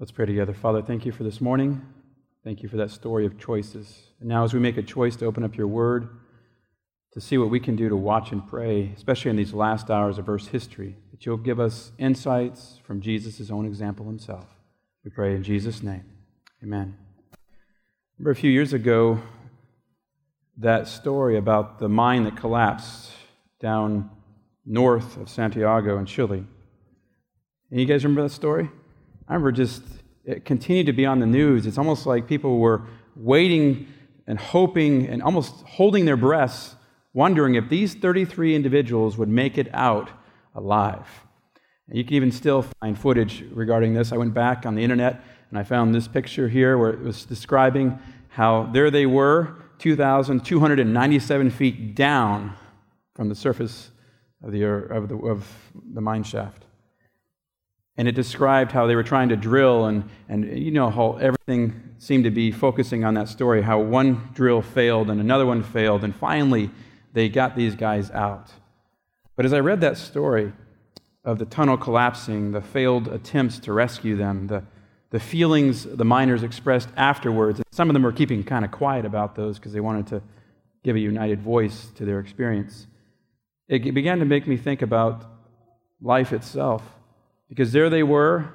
Let's pray together. Father, thank you for this morning. Thank you for that story of choices. And now, as we make a choice to open up your word, to see what we can do to watch and pray, especially in these last hours of Earth's history, that you'll give us insights from Jesus' own example himself. We pray in Jesus' name. Amen. Remember a few years ago that story about the mine that collapsed down north of Santiago in Chile. And you guys remember that story? I remember just it continued to be on the news. It's almost like people were waiting and hoping and almost holding their breaths, wondering if these 33 individuals would make it out alive. And you can even still find footage regarding this. I went back on the internet and I found this picture here where it was describing how there they were, 2,297 feet down from the surface of the, of the, of the mine shaft. And it described how they were trying to drill, and, and you know how everything seemed to be focusing on that story how one drill failed and another one failed, and finally they got these guys out. But as I read that story of the tunnel collapsing, the failed attempts to rescue them, the, the feelings the miners expressed afterwards, and some of them were keeping kind of quiet about those because they wanted to give a united voice to their experience, it began to make me think about life itself because there they were,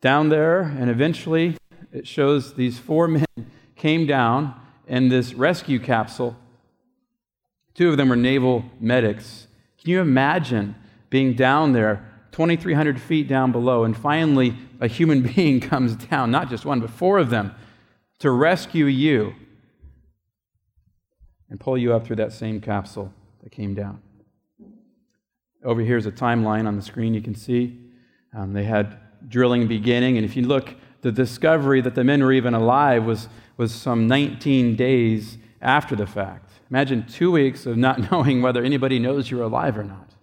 down there, and eventually it shows these four men came down in this rescue capsule. Two of them were naval medics. Can you imagine being down there, 2,300 feet down below, and finally a human being comes down, not just one, but four of them, to rescue you and pull you up through that same capsule that came down? Over here is a timeline on the screen you can see. Um, they had drilling beginning, and if you look, the discovery that the men were even alive was, was some 19 days after the fact. Imagine two weeks of not knowing whether anybody knows you're alive or not.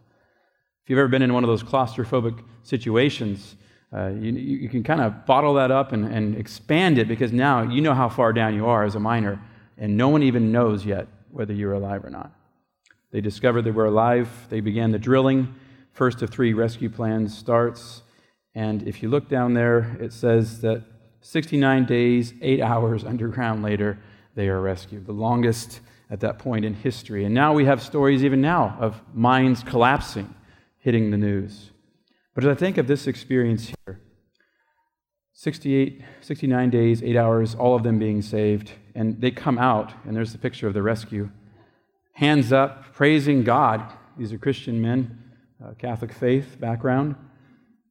If you've ever been in one of those claustrophobic situations, uh, you, you, can kind of bottle that up and, and expand it because now you know how far down you are as a miner, and no one even knows yet whether you're alive or not. They discovered they were alive. They began the drilling. First of three rescue plans starts. And if you look down there, it says that 69 days, eight hours underground later, they are rescued, the longest at that point in history. And now we have stories, even now, of mines collapsing, hitting the news. But as I think of this experience here, 68, 69 days, eight hours, all of them being saved, and they come out, and there's the picture of the rescue. Hands up, praising God. These are Christian men, uh, Catholic faith background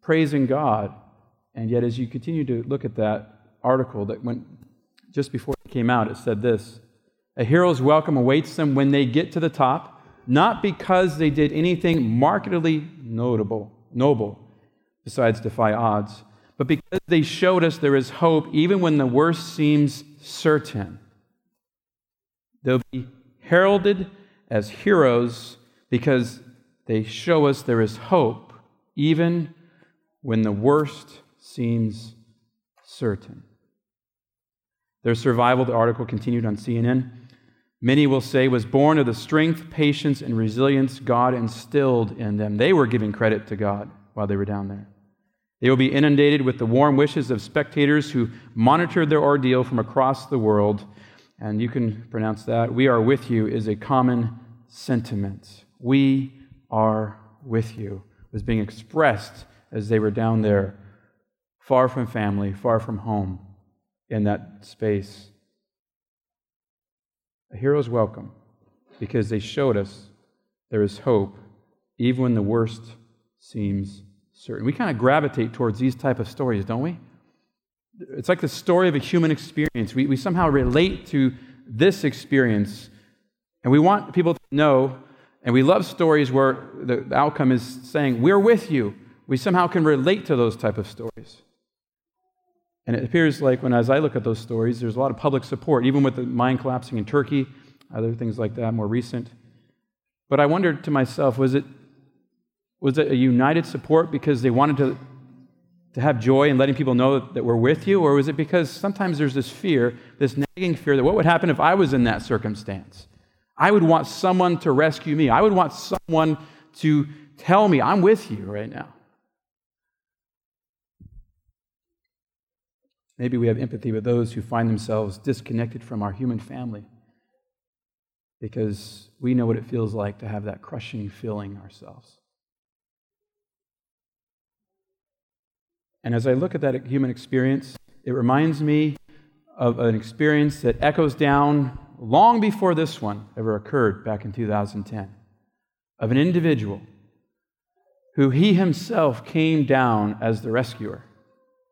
praising God. And yet, as you continue to look at that article that went just before it came out, it said this A hero's welcome awaits them when they get to the top, not because they did anything markedly notable, noble, besides defy odds, but because they showed us there is hope even when the worst seems certain. They'll be heralded as heroes because they show us there is hope even when the worst seems certain. Their survival, the article continued on CNN, many will say was born of the strength, patience, and resilience God instilled in them. They were giving credit to God while they were down there. They will be inundated with the warm wishes of spectators who monitored their ordeal from across the world. And you can pronounce that. We are with you is a common sentiment. We are with you was being expressed as they were down there, far from family, far from home, in that space. A hero's welcome because they showed us there is hope even when the worst seems certain. We kind of gravitate towards these type of stories, don't we? It's like the story of a human experience. We, we somehow relate to this experience, and we want people to know, and we love stories where the outcome is saying, We're with you we somehow can relate to those type of stories. And it appears like when, as I look at those stories, there's a lot of public support, even with the mine collapsing in Turkey, other things like that, more recent. But I wondered to myself, was it, was it a united support because they wanted to, to have joy and letting people know that we're with you? Or was it because sometimes there's this fear, this nagging fear that what would happen if I was in that circumstance? I would want someone to rescue me. I would want someone to tell me, I'm with you right now. Maybe we have empathy with those who find themselves disconnected from our human family because we know what it feels like to have that crushing feeling ourselves. And as I look at that human experience, it reminds me of an experience that echoes down long before this one ever occurred back in 2010 of an individual who he himself came down as the rescuer.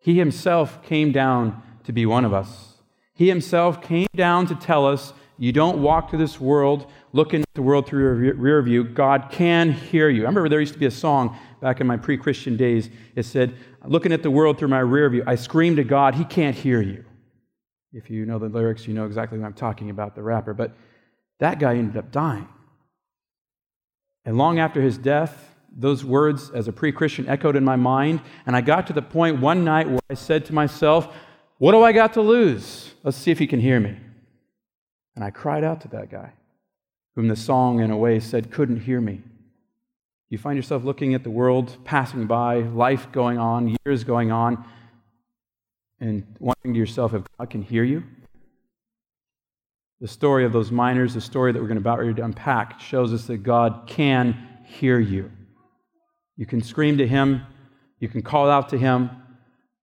He himself came down to be one of us. He himself came down to tell us you don't walk through this world looking at the world through your rear view. God can hear you. I remember there used to be a song back in my pre Christian days. It said, Looking at the world through my rear view, I scream to God, He can't hear you. If you know the lyrics, you know exactly what I'm talking about, the rapper. But that guy ended up dying. And long after his death, those words as a pre Christian echoed in my mind. And I got to the point one night where I said to myself, What do I got to lose? Let's see if he can hear me. And I cried out to that guy, whom the song, in a way, said couldn't hear me. You find yourself looking at the world passing by, life going on, years going on, and wondering to yourself if God can hear you? The story of those miners, the story that we're going to about ready to unpack, shows us that God can hear you. You can scream to Him, you can call out to Him.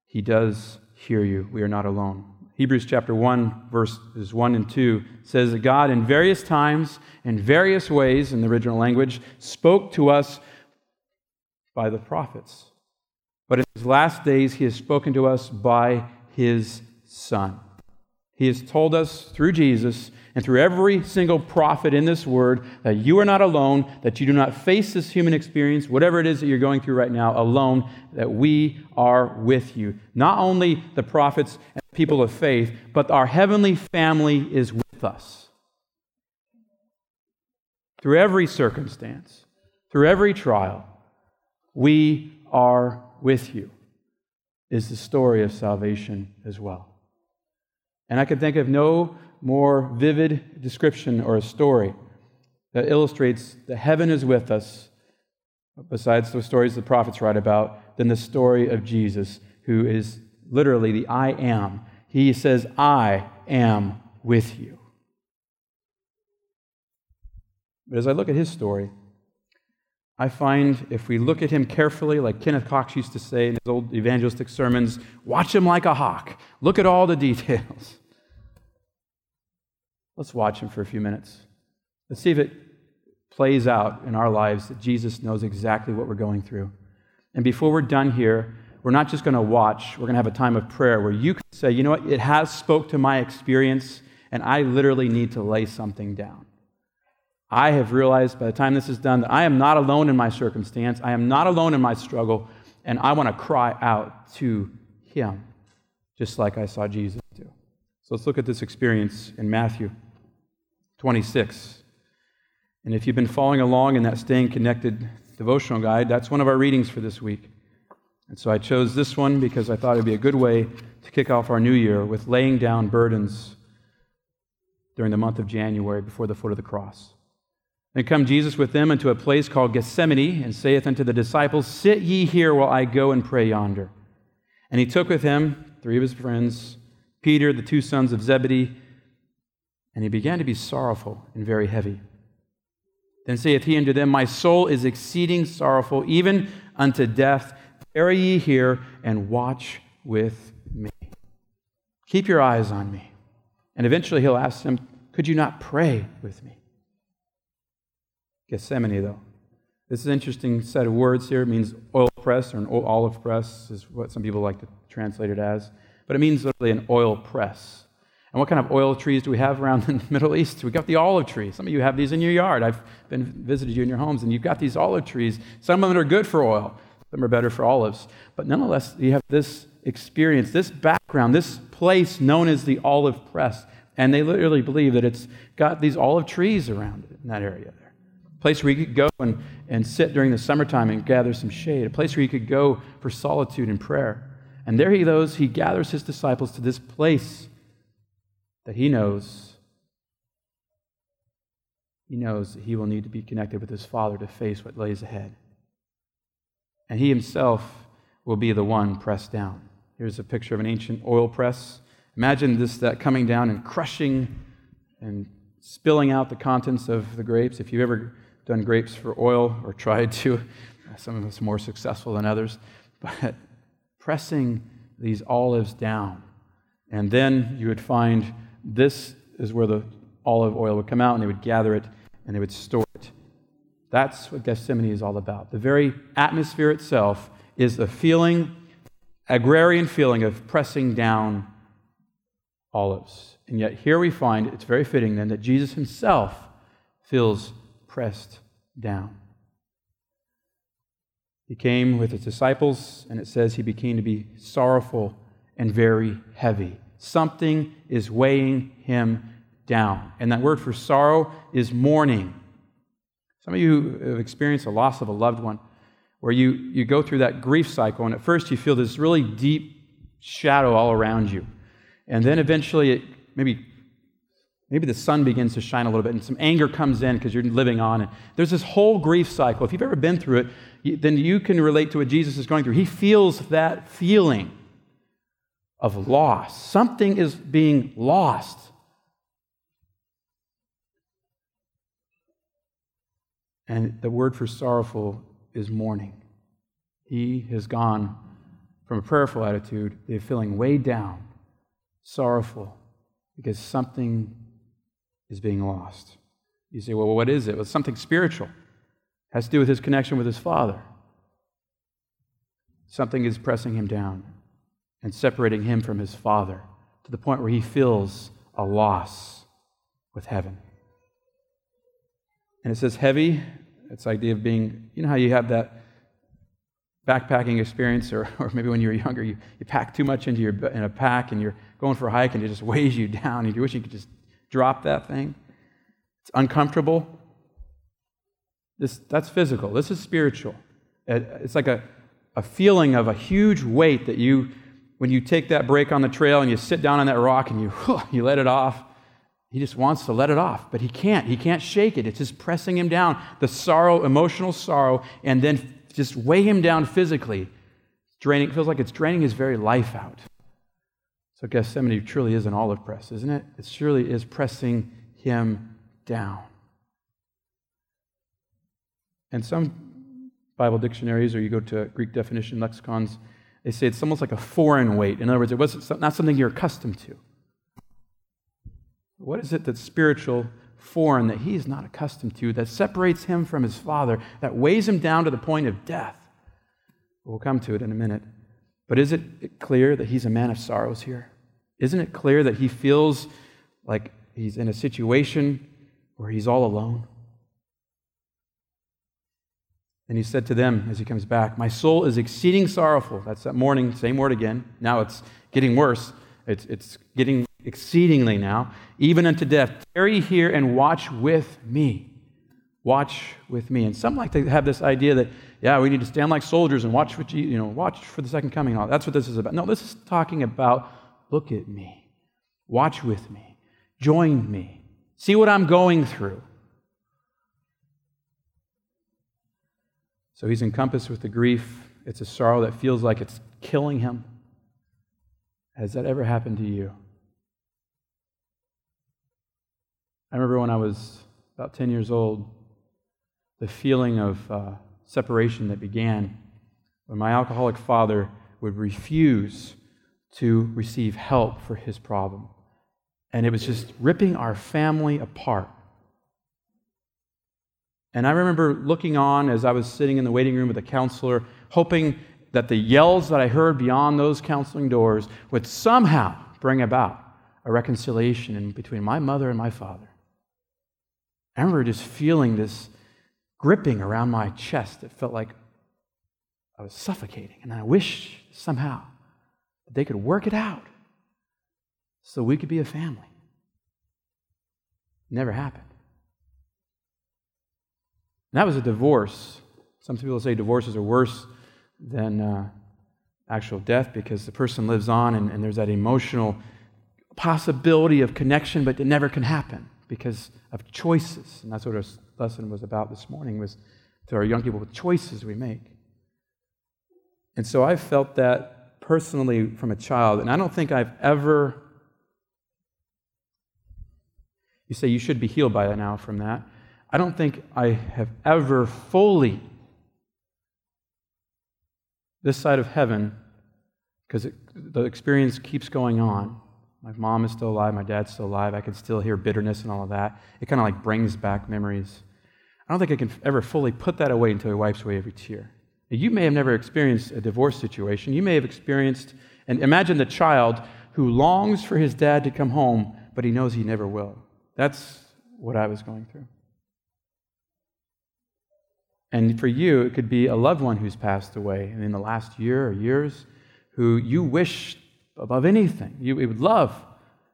He does hear you. We are not alone. Hebrews chapter 1, verses 1 and 2 says that God, in various times, in various ways, in the original language, spoke to us by the prophets. But in his last days, he has spoken to us by his Son. He has told us through Jesus and through every single prophet in this word that you are not alone, that you do not face this human experience, whatever it is that you're going through right now, alone, that we are with you. Not only the prophets and people of faith, but our heavenly family is with us. Through every circumstance, through every trial, we are with you, is the story of salvation as well. And I can think of no more vivid description or a story that illustrates that heaven is with us, besides the stories the prophets write about, than the story of Jesus, who is literally the I am. He says, I am with you. But as I look at his story, I find if we look at him carefully, like Kenneth Cox used to say in his old evangelistic sermons, watch him like a hawk. Look at all the details. Let's watch him for a few minutes. Let's see if it plays out in our lives that Jesus knows exactly what we're going through. And before we're done here, we're not just going to watch, we're going to have a time of prayer where you can say, you know what, it has spoke to my experience, and I literally need to lay something down. I have realized by the time this is done that I am not alone in my circumstance, I am not alone in my struggle, and I want to cry out to Him, just like I saw Jesus do. So let's look at this experience in Matthew. 26. And if you've been following along in that Staying Connected devotional guide, that's one of our readings for this week. And so I chose this one because I thought it would be a good way to kick off our new year with laying down burdens during the month of January before the foot of the cross. Then come Jesus with them into a place called Gethsemane and saith unto the disciples, Sit ye here while I go and pray yonder. And he took with him three of his friends, Peter, the two sons of Zebedee, and he began to be sorrowful and very heavy. Then saith he unto them, My soul is exceeding sorrowful, even unto death. Tarry ye here and watch with me. Keep your eyes on me. And eventually he'll ask them, Could you not pray with me? Gethsemane, though. This is an interesting set of words here. It means oil press or an olive press, is what some people like to translate it as. But it means literally an oil press. And what kind of oil trees do we have around the Middle East? We've got the olive tree. Some of you have these in your yard. I've been visited you in your homes, and you've got these olive trees. Some of them are good for oil, some are better for olives. But nonetheless, you have this experience, this background, this place known as the olive press. And they literally believe that it's got these olive trees around it in that area there. A place where you could go and, and sit during the summertime and gather some shade. A place where you could go for solitude and prayer. And there he goes, he gathers his disciples to this place that he knows he knows that he will need to be connected with his father to face what lays ahead. And he himself will be the one pressed down. Here's a picture of an ancient oil press. Imagine this that coming down and crushing and spilling out the contents of the grapes. If you've ever done grapes for oil or tried to, some of us more successful than others, but pressing these olives down. And then you would find this is where the olive oil would come out, and they would gather it and they would store it. That's what Gethsemane is all about. The very atmosphere itself is a feeling, agrarian feeling of pressing down olives. And yet, here we find it's very fitting then that Jesus himself feels pressed down. He came with his disciples, and it says he became to be sorrowful and very heavy. Something is weighing him down. And that word for sorrow is mourning. Some of you have experienced the loss of a loved one where you, you go through that grief cycle, and at first you feel this really deep shadow all around you. And then eventually, it, maybe, maybe the sun begins to shine a little bit, and some anger comes in because you're living on. And there's this whole grief cycle. If you've ever been through it, then you can relate to what Jesus is going through. He feels that feeling of loss. Something is being lost. And the word for sorrowful is mourning. He has gone from a prayerful attitude to feeling weighed down, sorrowful, because something is being lost. You say, well, what is it? Well, it's something spiritual. It has to do with his connection with his Father. Something is pressing him down and separating him from his Father to the point where he feels a loss with heaven. And it says heavy, it's the idea of being, you know how you have that backpacking experience, or, or maybe when you were younger, you, you pack too much into your in a pack and you're going for a hike and it just weighs you down and you wish you could just drop that thing. It's uncomfortable. This, that's physical. This is spiritual. It's like a, a feeling of a huge weight that you, when you take that break on the trail and you sit down on that rock and you, you let it off, he just wants to let it off, but he can't. He can't shake it. It's just pressing him down. The sorrow, emotional sorrow, and then just weigh him down physically. Draining, feels like it's draining his very life out. So Gethsemane truly is an olive press, isn't it? It surely is pressing him down. And some Bible dictionaries, or you go to Greek definition lexicons, they say it's almost like a foreign weight. In other words, it wasn't not something you're accustomed to. What is it that's spiritual, foreign, that he is not accustomed to, that separates him from his father, that weighs him down to the point of death? We'll come to it in a minute. But is it clear that he's a man of sorrows here? Isn't it clear that he feels like he's in a situation where he's all alone? And he said to them as he comes back, My soul is exceeding sorrowful. That's that mourning, same word again. Now it's getting worse. It's, it's getting exceedingly now, even unto death. Tarry here and watch with me. Watch with me. And some like to have this idea that, yeah, we need to stand like soldiers and watch, you, you know, watch for the second coming. That's what this is about. No, this is talking about look at me, watch with me, join me, see what I'm going through. So he's encompassed with the grief. It's a sorrow that feels like it's killing him. Has that ever happened to you? I remember when I was about 10 years old, the feeling of uh, separation that began when my alcoholic father would refuse to receive help for his problem. And it was just ripping our family apart. And I remember looking on as I was sitting in the waiting room with a counselor, hoping that the yells that I heard beyond those counseling doors would somehow bring about a reconciliation between my mother and my father. I remember just feeling this gripping around my chest. It felt like I was suffocating. And I wish somehow that they could work it out so we could be a family. Never happened. And that was a divorce. Some people say divorces are worse than uh, actual death because the person lives on and, and there's that emotional possibility of connection, but it never can happen because of choices. And that's what our lesson was about this morning was to our young people, with choices we make. And so I felt that personally from a child, and I don't think I've ever. You say you should be healed by now from that. I don't think I have ever fully, this side of heaven, because the experience keeps going on. My mom is still alive, my dad's still alive. I can still hear bitterness and all of that. It kind of like brings back memories. I don't think I can ever fully put that away until he wipes away every tear. You may have never experienced a divorce situation. You may have experienced, and imagine the child who longs for his dad to come home, but he knows he never will. That's what I was going through. And for you, it could be a loved one who's passed away and in the last year or years who you wish above anything, you would love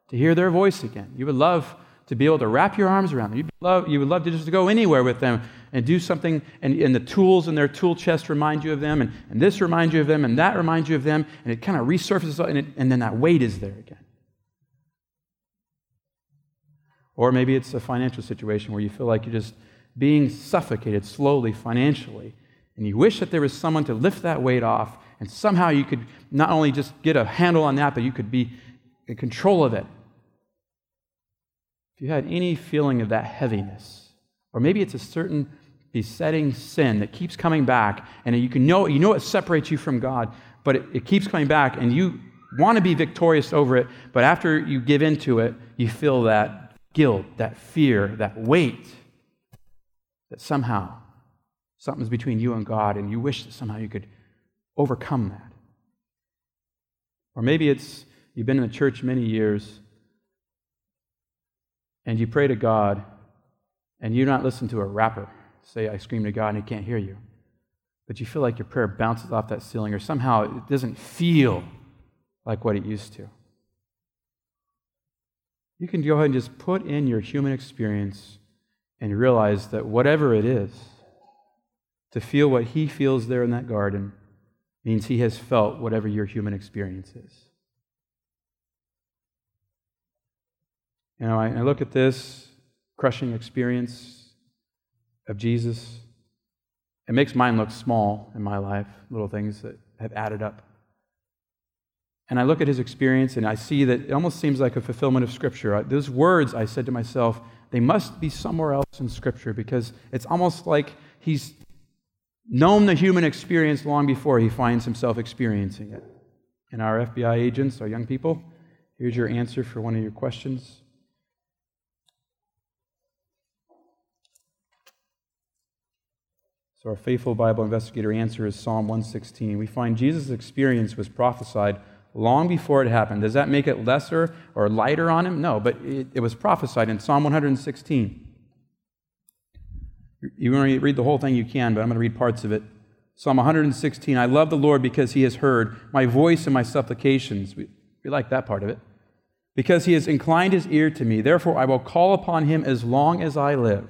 to hear their voice again. You would love to be able to wrap your arms around them. You'd love, you would love to just go anywhere with them and do something, and, and the tools in their tool chest remind you of them, and, and this reminds you of them, and that reminds you of them, and it kind of resurfaces, and, it, and then that weight is there again. Or maybe it's a financial situation where you feel like you're just being suffocated slowly financially, and you wish that there was someone to lift that weight off, and somehow you could not only just get a handle on that, but you could be in control of it. You had any feeling of that heaviness, or maybe it's a certain besetting sin that keeps coming back, and you can know you know it separates you from God, but it, it keeps coming back, and you want to be victorious over it, but after you give into it, you feel that guilt, that fear, that weight that somehow something's between you and God, and you wish that somehow you could overcome that. Or maybe it's you've been in the church many years and you pray to God and you not listen to a rapper say, I scream to God and he can't hear you. But you feel like your prayer bounces off that ceiling or somehow it doesn't feel like what it used to. You can go ahead and just put in your human experience and realize that whatever it is, to feel what he feels there in that garden means he has felt whatever your human experience is. You know, I, I look at this crushing experience of Jesus. It makes mine look small in my life, little things that have added up. And I look at his experience and I see that it almost seems like a fulfillment of Scripture. Those words, I said to myself, they must be somewhere else in Scripture because it's almost like he's known the human experience long before he finds himself experiencing it. And our FBI agents, our young people, here's your answer for one of your questions. So, our faithful Bible investigator answer is Psalm 116. We find Jesus' experience was prophesied long before it happened. Does that make it lesser or lighter on him? No, but it, it was prophesied in Psalm 116. You want to read the whole thing, you can, but I'm going to read parts of it. Psalm 116 I love the Lord because he has heard my voice and my supplications. We, we like that part of it. Because he has inclined his ear to me. Therefore, I will call upon him as long as I live.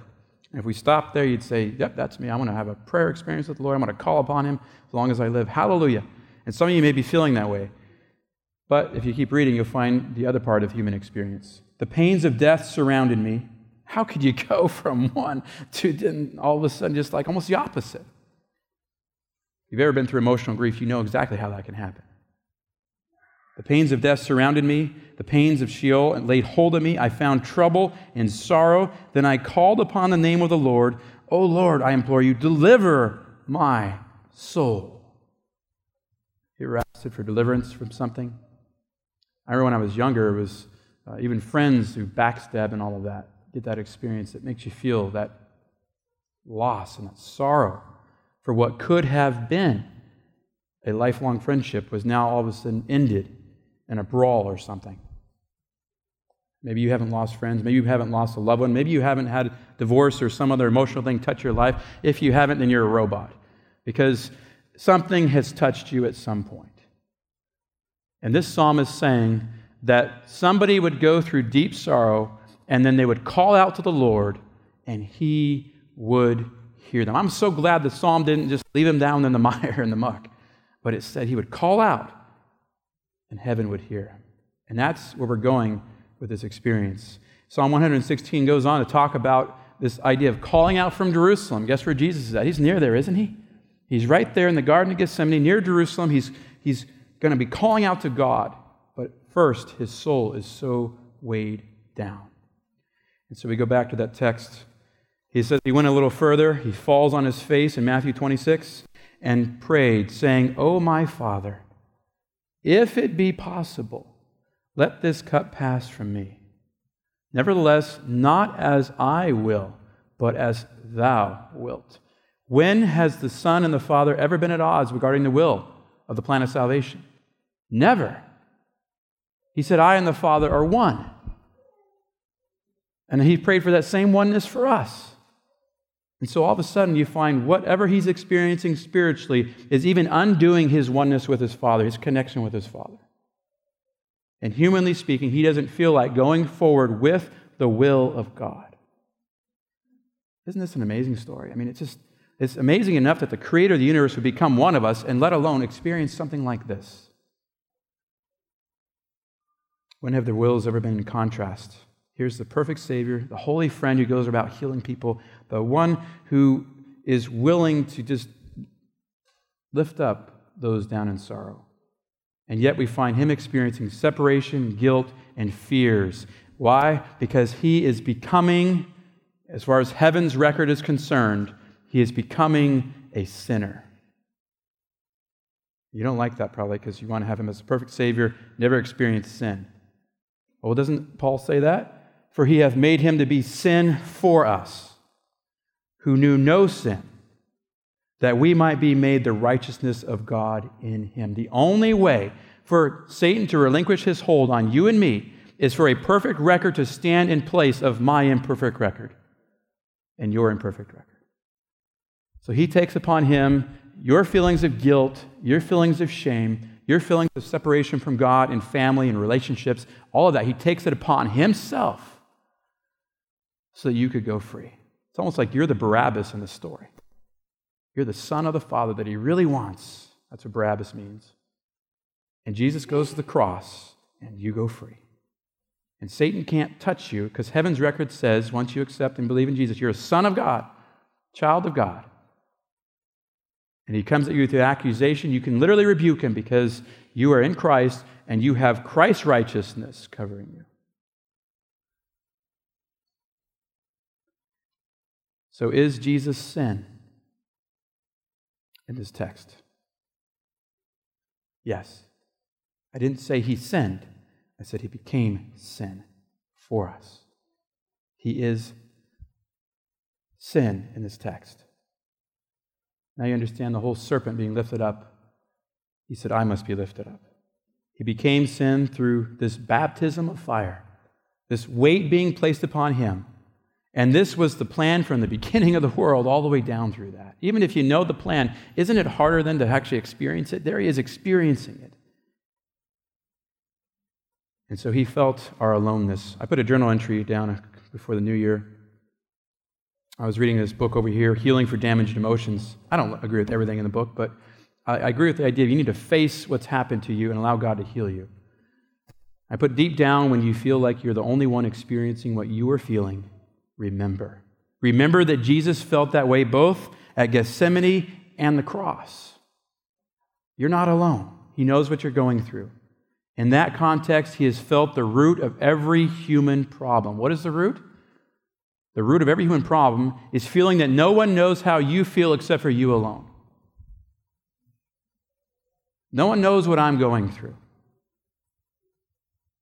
And if we stop there, you'd say, Yep, that's me. I want to have a prayer experience with the Lord. I'm going to call upon him as long as I live. Hallelujah. And some of you may be feeling that way. But if you keep reading, you'll find the other part of human experience. The pains of death surrounded me. How could you go from one to then all of a sudden just like almost the opposite? If you've ever been through emotional grief, you know exactly how that can happen. The pains of death surrounded me, the pains of Sheol laid hold of me. I found trouble and sorrow. Then I called upon the name of the Lord. O oh Lord, I implore you, deliver my soul. You ever asked for deliverance from something? I remember when I was younger, it was uh, even friends who backstab and all of that get that experience, it makes you feel that loss and that sorrow for what could have been a lifelong friendship was now all of a sudden ended in a brawl or something. Maybe you haven't lost friends. Maybe you haven't lost a loved one. Maybe you haven't had divorce or some other emotional thing touch your life. If you haven't, then you're a robot because something has touched you at some point. And this psalm is saying that somebody would go through deep sorrow and then they would call out to the Lord, and He would hear them. I'm so glad the psalm didn't just leave him down in the mire and the muck, but it said he would call out, and heaven would hear. And that's where we're going with this experience. Psalm 116 goes on to talk about this idea of calling out from Jerusalem. Guess where Jesus is at? He's near there, isn't he? He's right there in the Garden of Gethsemane near Jerusalem. He's, he's going to be calling out to God, but first, his soul is so weighed down. And so we go back to that text. He says he went a little further. He falls on his face in Matthew 26 and prayed, saying, Oh, my Father, if it be possible, let this cup pass from me. Nevertheless, not as I will, but as thou wilt. When has the Son and the Father ever been at odds regarding the will of the plan of salvation? Never. He said, I and the Father are one. And he prayed for that same oneness for us. And so all of a sudden, you find whatever he's experiencing spiritually is even undoing his oneness with his Father, his connection with his Father. And humanly speaking, he doesn't feel like going forward with the will of God. Isn't this an amazing story? I mean, it's just, it's amazing enough that the creator of the universe would become one of us and let alone experience something like this. When have their wills ever been in contrast? Here's the perfect Savior, the holy friend who goes about healing people, the one who is willing to just lift up those down in sorrow. And yet we find him experiencing separation, guilt, and fears. Why? Because he is becoming, as far as heaven's record is concerned, he is becoming a sinner. You don't like that probably because you want to have him as a perfect Savior, never experienced sin. Well, doesn't Paul say that? For he hath made him to be sin for us, who knew no sin, that we might be made the righteousness of God in him. The only way for Satan to relinquish his hold on you and me is for a perfect record to stand in place of my imperfect record and your imperfect record. So he takes upon him your feelings of guilt, your feelings of shame, your feelings of separation from God and family and relationships, all of that. He takes it upon himself so that you could go free. It's almost like you're the Barabbas in the story. You're the son of the Father that he really wants. That's what Barabbas means. And Jesus goes to the cross, and you go free. And Satan can't touch you because heaven's record says once you accept and believe in Jesus, you're a son of God, child of God. And he comes at you with the accusation, you can literally rebuke him because you are in Christ and you have Christ's righteousness covering you. So, is Jesus sin in this text? Yes. I didn't say he sinned, I said he became sin for us. He is sin in this text. Now you understand the whole serpent being lifted up. He said, I must be lifted up. He became sin through this baptism of fire, this weight being placed upon him and this was the plan from the beginning of the world all the way down through that. Even if you know the plan, isn't it harder than to actually experience it? There he is experiencing it. And so he felt our aloneness. I put a journal entry down before the new year. I was reading this book over here, Healing for Damaged Emotions. I don't agree with everything in the book, but I, agree with the idea you need to face what's happened to you and allow God to heal you. I put deep down when you feel like you're the only one experiencing what you are feeling remember. Remember that Jesus felt that way both at Gethsemane and the cross. You're not alone. He knows what you're going through. In that context, he has felt the root of every human problem. What is the root? The root of every human problem is feeling that no one knows how you feel except for you alone. No one knows what I'm going through.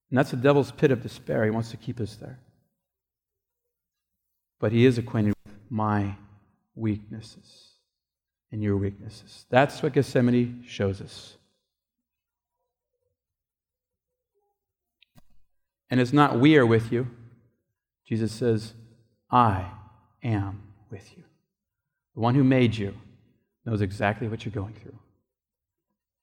And that's the devil's pit of despair. He wants to keep us there but he is acquainted with my weaknesses and your weaknesses. That's what Gethsemane shows us. And it's not we are with you. Jesus says, I am with you. The one who made you knows exactly what you're going through.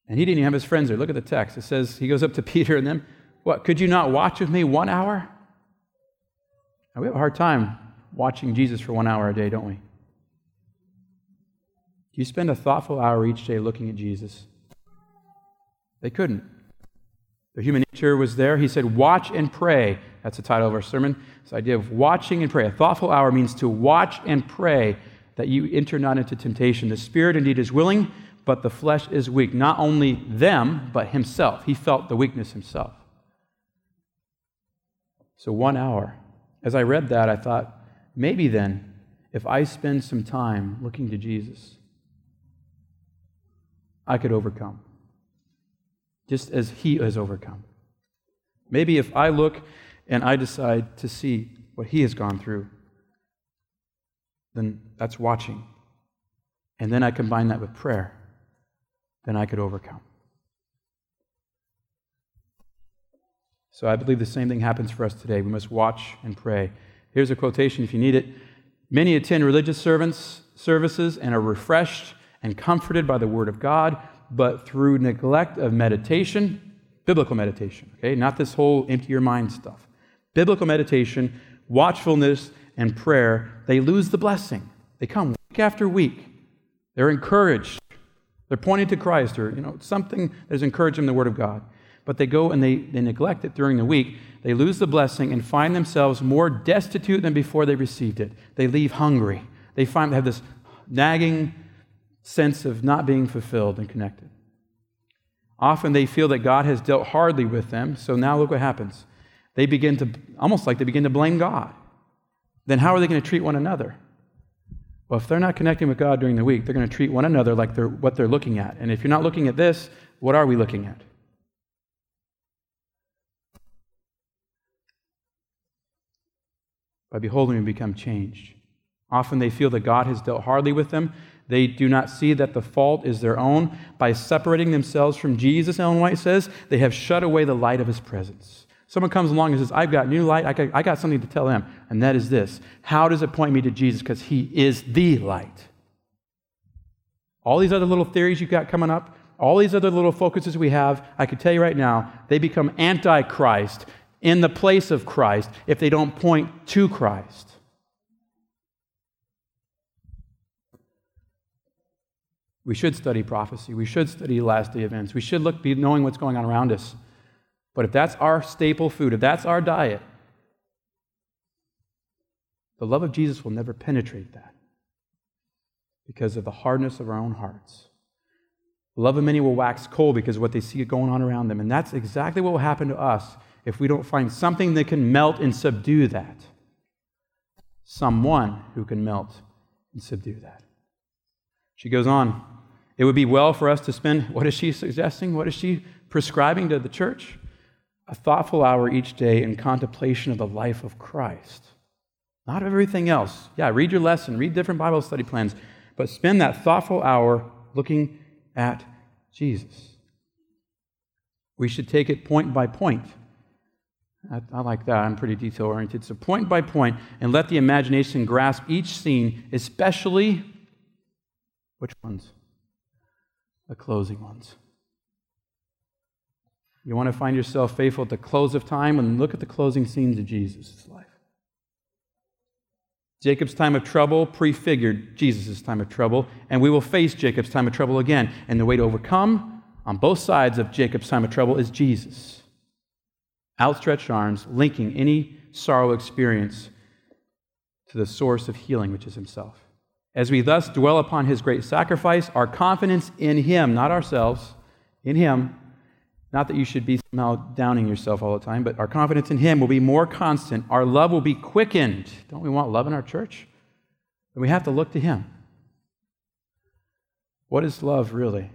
And he didn't even have his friends there. Look at the text. It says, he goes up to Peter and them, What, could you not watch with me one hour? We have a hard time watching Jesus for one hour a day, don't we? Do you spend a thoughtful hour each day looking at Jesus? They couldn't. The human nature was there. He said, Watch and pray. That's the title of our sermon. This idea of watching and pray. A thoughtful hour means to watch and pray that you enter not into temptation. The spirit indeed is willing, but the flesh is weak. Not only them, but himself. He felt the weakness himself. So, one hour. As I read that, I thought, maybe then, if I spend some time looking to Jesus, I could overcome, just as he has overcome. Maybe if I look and I decide to see what he has gone through, then that's watching. And then I combine that with prayer, then I could overcome. So I believe the same thing happens for us today. We must watch and pray. Here's a quotation if you need it. Many attend religious servants, services and are refreshed and comforted by the Word of God, but through neglect of meditation, biblical meditation, okay, not this whole empty your mind stuff. Biblical meditation, watchfulness, and prayer, they lose the blessing. They come week after week. They're encouraged. They're pointing to Christ or, you know, something that is encouraging the Word of God. But they go and they, they neglect it during the week. They lose the blessing and find themselves more destitute than before they received it. They leave hungry. They find they have this nagging sense of not being fulfilled and connected. Often they feel that God has dealt hardly with them, so now look what happens. They begin to, almost like they begin to blame God. Then how are they going to treat one another? Well, if they're not connecting with God during the week, they're going to treat one another like they're what they're looking at. And if you're not looking at this, what are we looking at? By beholding, we become changed. Often they feel that God has dealt hardly with them. They do not see that the fault is their own. By separating themselves from Jesus, Ellen White says, they have shut away the light of his presence. Someone comes along and says, I've got new light. I got, I got something to tell them. And that is this How does it point me to Jesus? Because he is the light. All these other little theories you've got coming up, all these other little focuses we have, I can tell you right now, they become anti-Christ in the place of Christ if they don't point to Christ. We should study prophecy. We should study last day events. We should look, be knowing what's going on around us. But if that's our staple food, if that's our diet, the love of Jesus will never penetrate that because of the hardness of our own hearts. The love of many will wax cold because of what they see going on around them. And that's exactly what will happen to us if we don't find something that can melt and subdue that. Someone who can melt and subdue that. She goes on. It would be well for us to spend, what is she suggesting? What is she prescribing to the church? a thoughtful hour each day in contemplation of the life of Christ. Not everything else. Yeah, read your lesson, read different Bible study plans, but spend that thoughtful hour looking at Jesus. We should take it point by point. I, I like that. I'm pretty detail oriented. So, point by point, and let the imagination grasp each scene, especially which ones? The closing ones. You want to find yourself faithful at the close of time and look at the closing scenes of Jesus' life. Jacob's time of trouble prefigured Jesus' time of trouble, and we will face Jacob's time of trouble again. And the way to overcome on both sides of Jacob's time of trouble is Jesus. Outstretched arms, linking any sorrow experience to the source of healing, which is Himself. As we thus dwell upon His great sacrifice, our confidence in Him, not ourselves, in Him, not that you should be somehow downing yourself all the time, but our confidence in Him will be more constant. Our love will be quickened. Don't we want love in our church? And we have to look to Him. What is love really?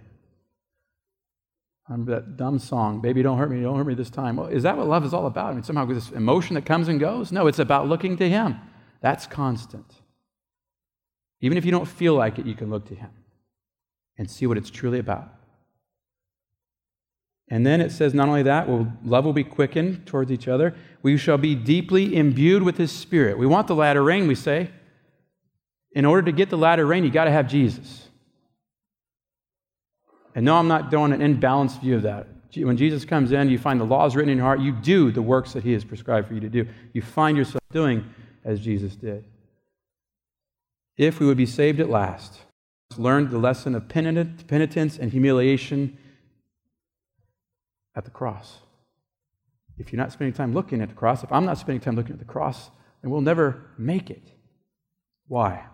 I'm that dumb song, Baby, don't hurt me, don't hurt me this time. Well, is that what love is all about? I mean, somehow this emotion that comes and goes? No, it's about looking to Him. That's constant. Even if you don't feel like it, you can look to Him and see what it's truly about. And then it says, not only that, love will be quickened towards each other. We shall be deeply imbued with His Spirit. We want the latter rain, we say. In order to get the latter rain, you got to have Jesus. And no, I'm not doing an imbalanced view of that. When Jesus comes in, you find the laws written in your heart. You do the works that He has prescribed for you to do. You find yourself doing as Jesus did. If we would be saved at last, learn the lesson of penitence and humiliation at the cross. If you're not spending time looking at the cross, if I'm not spending time looking at the cross, then we'll never make it. Why?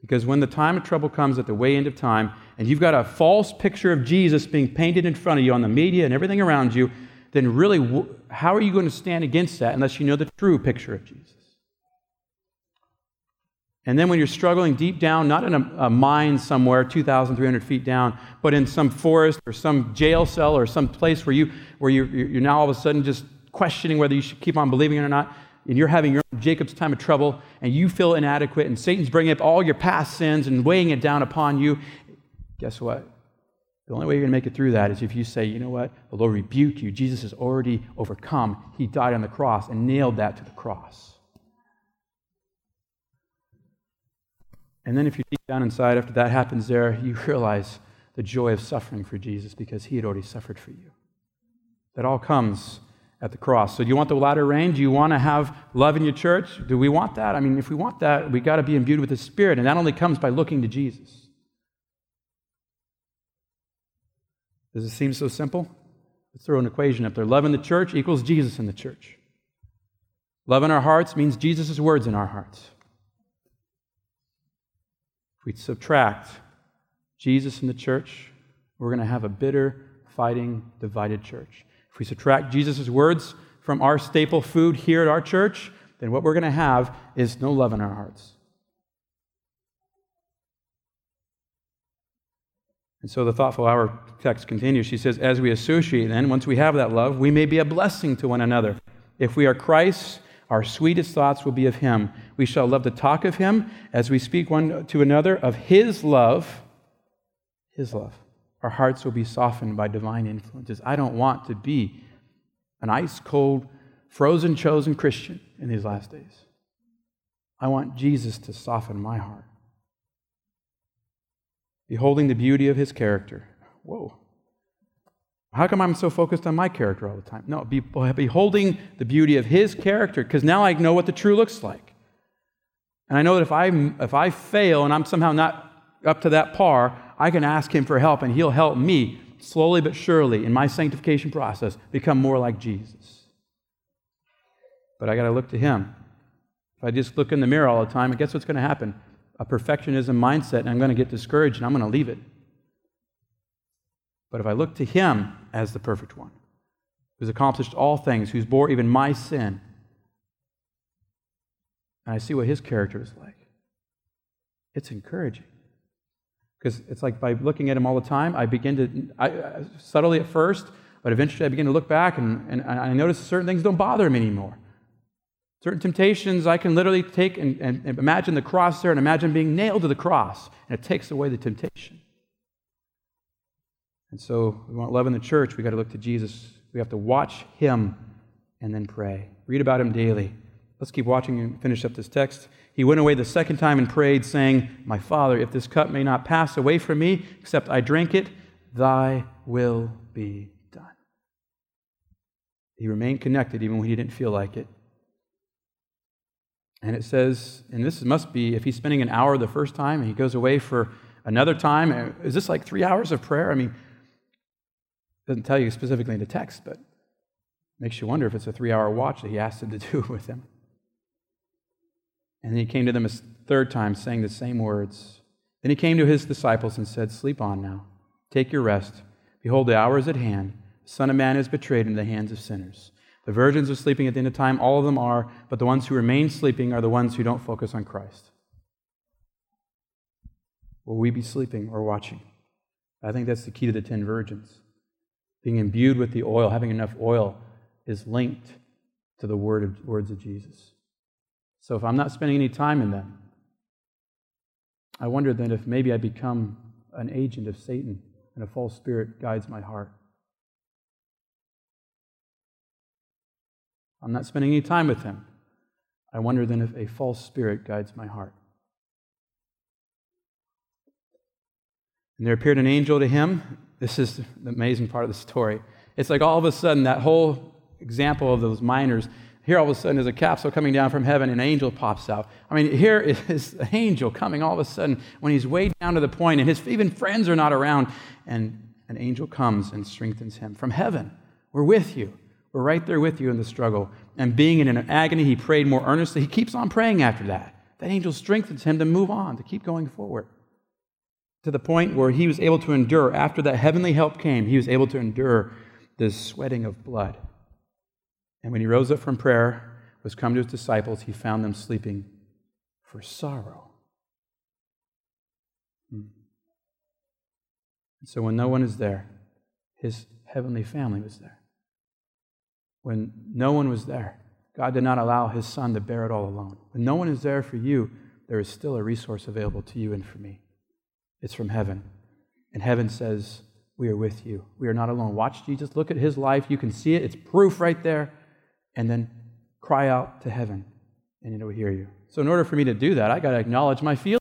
Because when the time of trouble comes at the way end of time, and you've got a false picture of Jesus being painted in front of you on the media and everything around you, then really, how are you going to stand against that unless you know the true picture of Jesus? And then when you're struggling deep down, not in a, a mine somewhere 2,300 feet down, but in some forest or some jail cell or some place where, you, where you're, you're now all of a sudden just questioning whether you should keep on believing it or not, and you're having your Jacob's time of trouble, and you feel inadequate, and Satan's bringing up all your past sins and weighing it down upon you, guess what? The only way you're going to make it through that is if you say, you know what? The Lord rebuke you. Jesus has already overcome. He died on the cross and nailed that to the cross. And then if you deep down inside, after that happens there, you realize the joy of suffering for Jesus because he had already suffered for you. That all comes at the cross. So, do you want the latter rain? Do you want to have love in your church? Do we want that? I mean, if we want that, we got to be imbued with the Spirit, and that only comes by looking to Jesus. Does it seem so simple? Let's throw an equation up there. Love in the church equals Jesus in the church. Love in our hearts means Jesus' words in our hearts. If we subtract Jesus in the church, we're going to have a bitter, fighting, divided church. If we subtract Jesus' words from our staple food here at our church, then what we're going to have is no love in our hearts. And so the thoughtful hour text continues. She says, As we associate, then, once we have that love, we may be a blessing to one another. If we are Christ's, our sweetest thoughts will be of him. We shall love to talk of him as we speak one to another of his love. His love. Our hearts will be softened by divine influences. I don't want to be an ice cold, frozen, chosen Christian in these last days. I want Jesus to soften my heart. Beholding the beauty of his character. Whoa. How come I'm so focused on my character all the time? No, be, beholding the beauty of his character, because now I know what the true looks like. And I know that if I, if I fail and I'm somehow not up to that par, I can ask him for help and he'll help me slowly but surely in my sanctification process become more like Jesus. But I got to look to him. If I just look in the mirror all the time, guess what's going to happen? A perfectionism mindset, and I'm going to get discouraged and I'm going to leave it. But if I look to him as the perfect one, who's accomplished all things, who's bore even my sin, and I see what his character is like, it's encouraging. Because it's like by looking at him all the time, I begin to, I, uh, subtly at first, but eventually I begin to look back and, and I notice certain things don't bother him anymore. Certain temptations I can literally take and, and, and imagine the cross there and imagine being nailed to the cross, and it takes away the temptation. And so we want love in the church, we got to look to Jesus. We have to watch him and then pray. Read about him daily. Let's keep watching and finish up this text. He went away the second time and prayed, saying, My Father, if this cup may not pass away from me, except I drink it, thy will be done. He remained connected even when he didn't feel like it. And it says, and this must be, if he's spending an hour the first time and he goes away for another time, eh, is this like three hours of prayer? I mean, doesn't tell you specifically in the text, but makes you wonder if it's a three hour watch that he asked him to do with him. And then he came to them a third time, saying the same words. Then he came to his disciples and said, Sleep on now. Take your rest. Behold, the hour is at hand. The Son of Man is betrayed into the hands of sinners. The virgins are sleeping at the end of time. All of them are, but the ones who remain sleeping are the ones who don't focus on Christ. Will we be sleeping or watching? I think that's the key to the ten virgins. Being imbued with the oil, having enough oil, is linked to the word of, words of Jesus. So if I'm not spending any time in them, I wonder then if maybe I become an agent of Satan and a false spirit guides my heart. I'm not spending any time with him. I wonder then if a false spirit guides my heart. And there appeared an angel to him this is the amazing part of the story. It's like all of a sudden, that whole example of those miners, here all of a sudden is a capsule coming down from heaven, and an angel pops out. I mean, here is an angel coming all of a sudden when he's way down to the point, and his even friends are not around, and an angel comes and strengthens him from heaven. We're with you. We're right there with you in the struggle. And being in an agony, he prayed more earnestly. He keeps on praying after that. that angel strengthens him to move on, to keep going forward. To the point where he was able to endure, after that heavenly help came, he was able to endure this sweating of blood. And when he rose up from prayer, was come to his disciples, he found them sleeping for sorrow. Hmm. And so when no one is there, his heavenly family was there. When no one was there, God did not allow his son to bear it all alone. When no one is there for you, there is still a resource available to you and for me. It's from heaven. And heaven says, We are with you. We are not alone. Watch Jesus. Look at his life. You can see it. It's proof right there. And then cry out to heaven, and it will hear you. So, in order for me to do that, I got to acknowledge my feelings.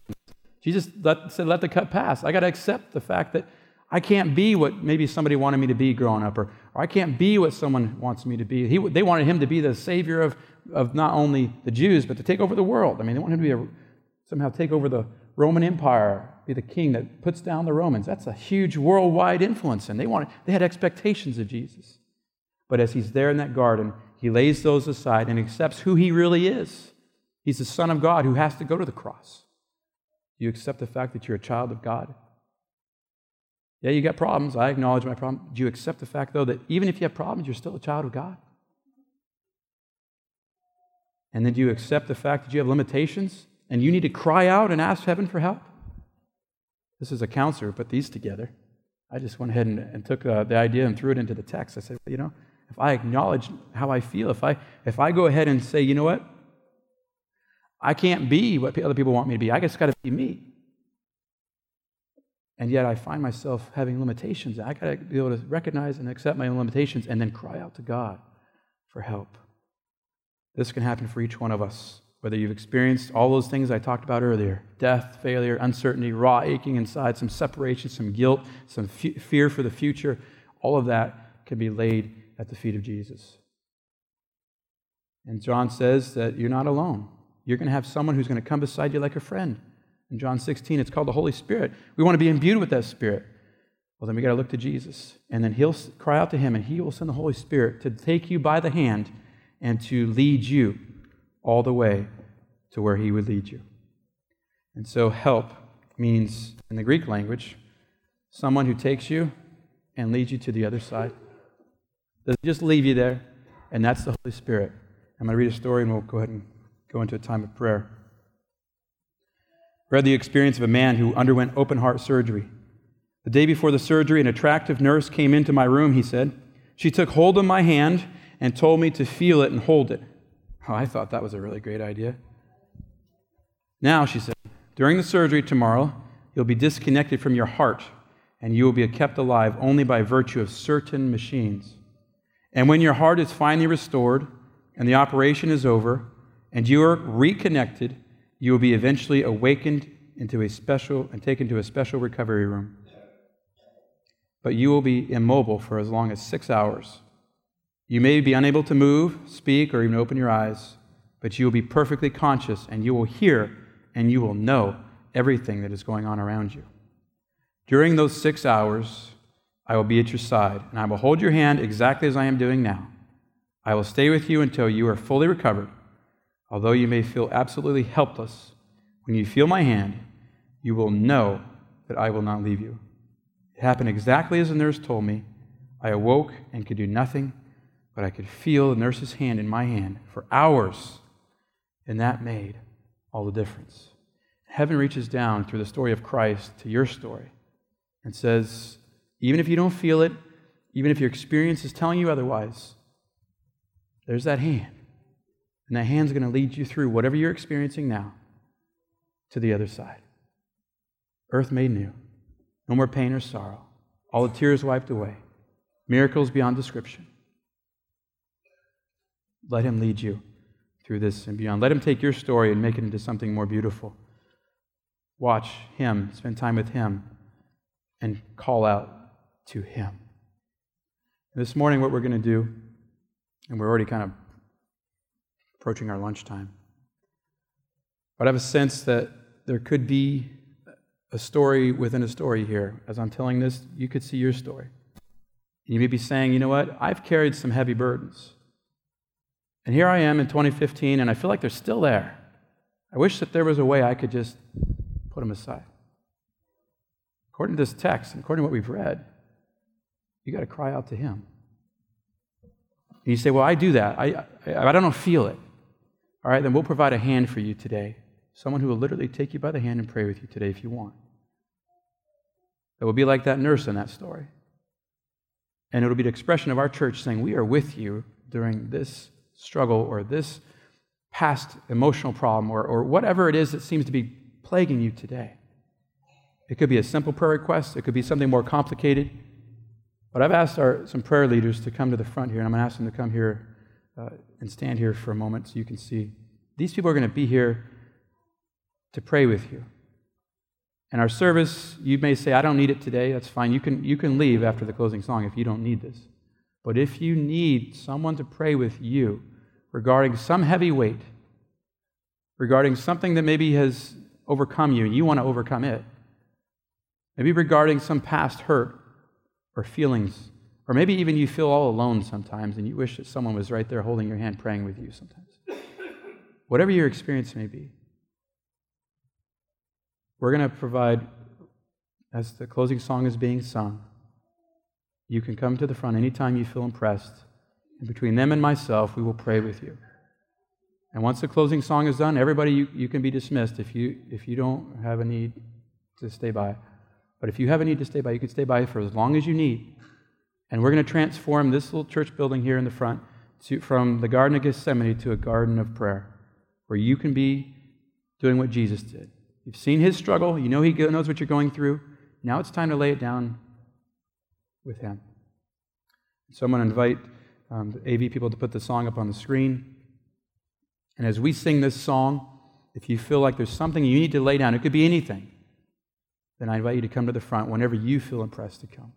Jesus let, said, Let the cup pass. I got to accept the fact that I can't be what maybe somebody wanted me to be growing up, or, or I can't be what someone wants me to be. He, they wanted him to be the savior of, of not only the Jews, but to take over the world. I mean, they wanted him to be a, somehow take over the Roman Empire, be the king that puts down the Romans. That's a huge worldwide influence, and they wanted they had expectations of Jesus. But as he's there in that garden, he lays those aside and accepts who he really is. He's the Son of God who has to go to the cross. Do you accept the fact that you're a child of God? Yeah, you got problems. I acknowledge my problem. Do you accept the fact, though, that even if you have problems, you're still a child of God? And then do you accept the fact that you have limitations and you need to cry out and ask heaven for help? This is a counselor, who put these together. I just went ahead and, and took uh, the idea and threw it into the text. I said, you know, if I acknowledge how I feel, if I, if I go ahead and say, you know what, I can't be what other people want me to be, I just got to be me. And yet I find myself having limitations. I got to be able to recognize and accept my own limitations and then cry out to God for help. This can happen for each one of us, whether you've experienced all those things I talked about earlier death, failure, uncertainty, raw aching inside, some separation, some guilt, some fear for the future. All of that can be laid at the feet of Jesus. And John says that you're not alone. You're going to have someone who's going to come beside you like a friend. In John 16, it's called the Holy Spirit. We want to be imbued with that Spirit. Well, then we got to look to Jesus. And then He'll cry out to Him, and He will send the Holy Spirit to take you by the hand and to lead you all the way to where He would lead you. And so, help means, in the Greek language, someone who takes you and leads you to the other side. Doesn't just leave you there, and that's the Holy Spirit. I'm going to read a story, and we'll go ahead and go into a time of prayer read the experience of a man who underwent open heart surgery. The day before the surgery, an attractive nurse came into my room, he said. She took hold of my hand and told me to feel it and hold it. Oh, I thought that was a really great idea. Now, she said, during the surgery tomorrow, you'll be disconnected from your heart and you will be kept alive only by virtue of certain machines. And when your heart is finally restored and the operation is over and you are reconnected, you will be eventually awakened into a special and taken to a special recovery room. But you will be immobile for as long as six hours. You may be unable to move, speak, or even open your eyes, but you will be perfectly conscious and you will hear and you will know everything that is going on around you. During those six hours, I will be at your side, and I will hold your hand exactly as I am doing now. I will stay with you until you are fully recovered Although you may feel absolutely helpless, when you feel my hand, you will know that I will not leave you. It happened exactly as the nurse told me. I awoke and could do nothing, but I could feel the nurse's hand in my hand for hours, and that made all the difference. Heaven reaches down through the story of Christ to your story and says, even if you don't feel it, even if your experience is telling you otherwise, there's that hand. And that hand's going to lead you through whatever you're experiencing now to the other side. Earth made new. No more pain or sorrow. All the tears wiped away. Miracles beyond description. Let Him lead you through this and beyond. Let Him take your story and make it into something more beautiful. Watch Him, spend time with Him, and call out to Him. This morning, what we're going to do, and we're already kind of approaching our lunchtime. But I have a sense that there could be a story within a story here. As I'm telling this, you could see your story. You may be saying, you know what? I've carried some heavy burdens. And here I am in 2015, and I feel like they're still there. I wish that there was a way I could just put them aside. According to this text, and according to what we've read, you got to cry out to Him. And you say, Well, I do that. I, I, I don't feel it. All right, then we'll provide a hand for you today. Someone who will literally take you by the hand and pray with you today if you want. It will be like that nurse in that story. And it'll be the expression of our church saying, We are with you during this struggle or this past emotional problem or, or whatever it is that seems to be plaguing you today. It could be a simple prayer request, it could be something more complicated. But I've asked our, some prayer leaders to come to the front here, and I'm going to ask them to come here uh, and stand here for a moment so you can see. These people are going to be here to pray with you. And our service, you may say, I don't need it today. That's fine. You can, you can leave after the closing song if you don't need this. But if you need someone to pray with you regarding some heavy weight, regarding something that maybe has overcome you and you want to overcome it, maybe regarding some past hurt or feelings, or maybe even you feel all alone sometimes and you wish that someone was right there holding your hand praying with you sometimes. Whatever your experience may be, we're going to provide, as the closing song is being sung, you can come to the front anytime you feel impressed. And between them and myself, we will pray with you. And once the closing song is done, everybody, you, you can be dismissed if you, if you don't have a need to stay by. But if you have a need to stay by, you can stay by for as long as you need. And we're going to transform this little church building here in the front to, from the Garden of Gethsemane to a garden of prayer, where you can be doing what Jesus did. You've seen his struggle. You know he knows what you're going through. Now it's time to lay it down with him. So I'm going to invite um, the AV people to put the song up on the screen. And as we sing this song, if you feel like there's something you need to lay down, it could be anything, then I invite you to come to the front whenever you feel impressed to come.